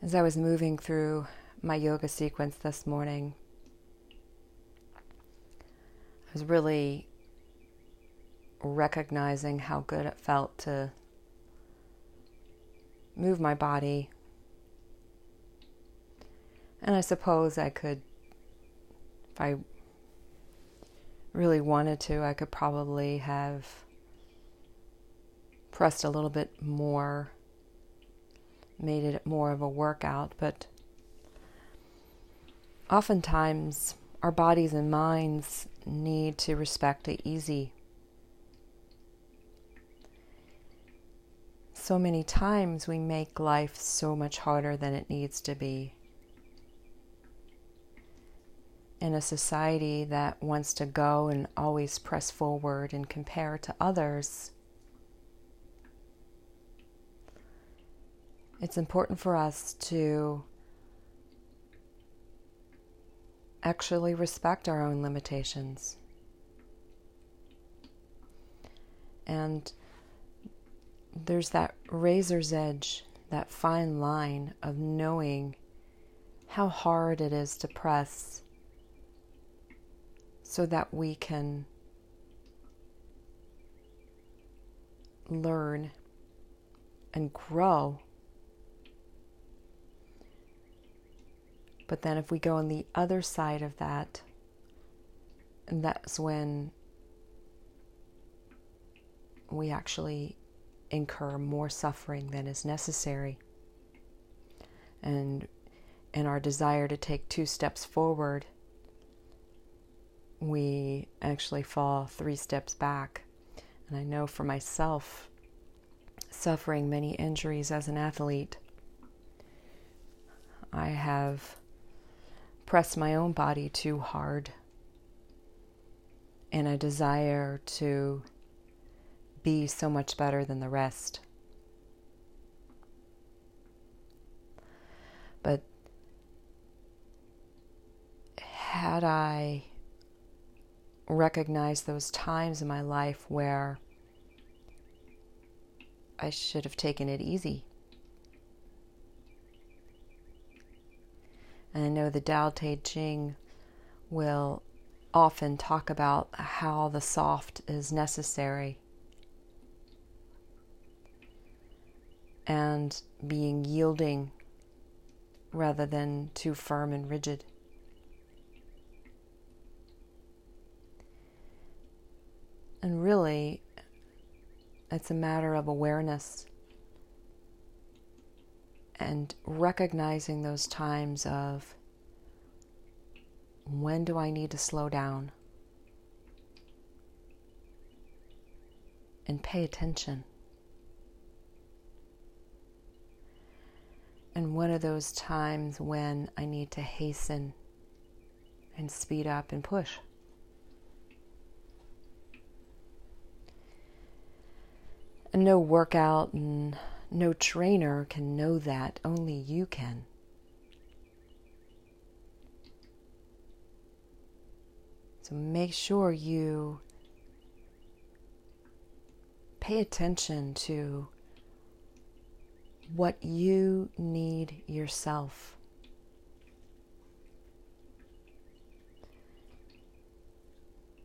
As I was moving through my yoga sequence this morning, I was really recognizing how good it felt to move my body. And I suppose I could, if I really wanted to, I could probably have pressed a little bit more made it more of a workout, but oftentimes our bodies and minds need to respect the easy. So many times we make life so much harder than it needs to be. In a society that wants to go and always press forward and compare to others, it's important for us to actually respect our own limitations. And there's that razor's edge, that fine line of knowing how hard it is to press so that we can learn and grow But then if we go on the other side of that, and that's when we actually incur more suffering than is necessary. And in our desire to take two steps forward, we actually fall three steps back. And I know for myself, suffering many injuries as an athlete, I have press my own body too hard in a desire to be so much better than the rest. But had I recognized those times in my life where I should have taken it easy And I know the Tao Te Ching will often talk about how the soft is necessary and being yielding rather than too firm and rigid. And really, it's a matter of awareness and recognizing those times of when do I need to slow down and pay attention. And what are those times when I need to hasten and speed up and push. And no workout and no trainer can know that, only you can. So make sure you pay attention to what you need yourself.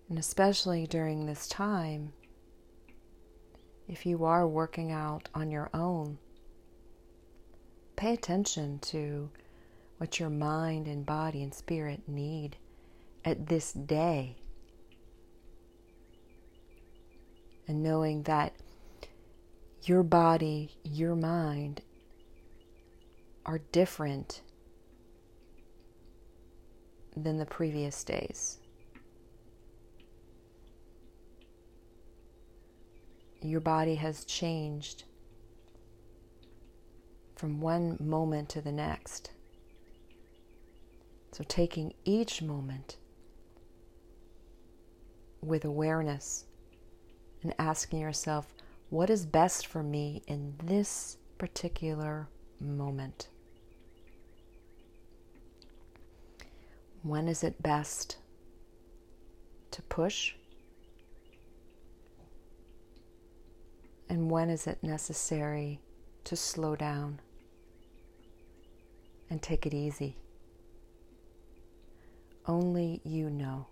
And especially during this time, if you are working out on your own, pay attention to what your mind and body and spirit need at this day. And knowing that your body, your mind are different than the previous days. Your body has changed from one moment to the next. So, taking each moment with awareness and asking yourself, what is best for me in this particular moment? When is it best to push? And when is it necessary to slow down? and take it easy. Only you know.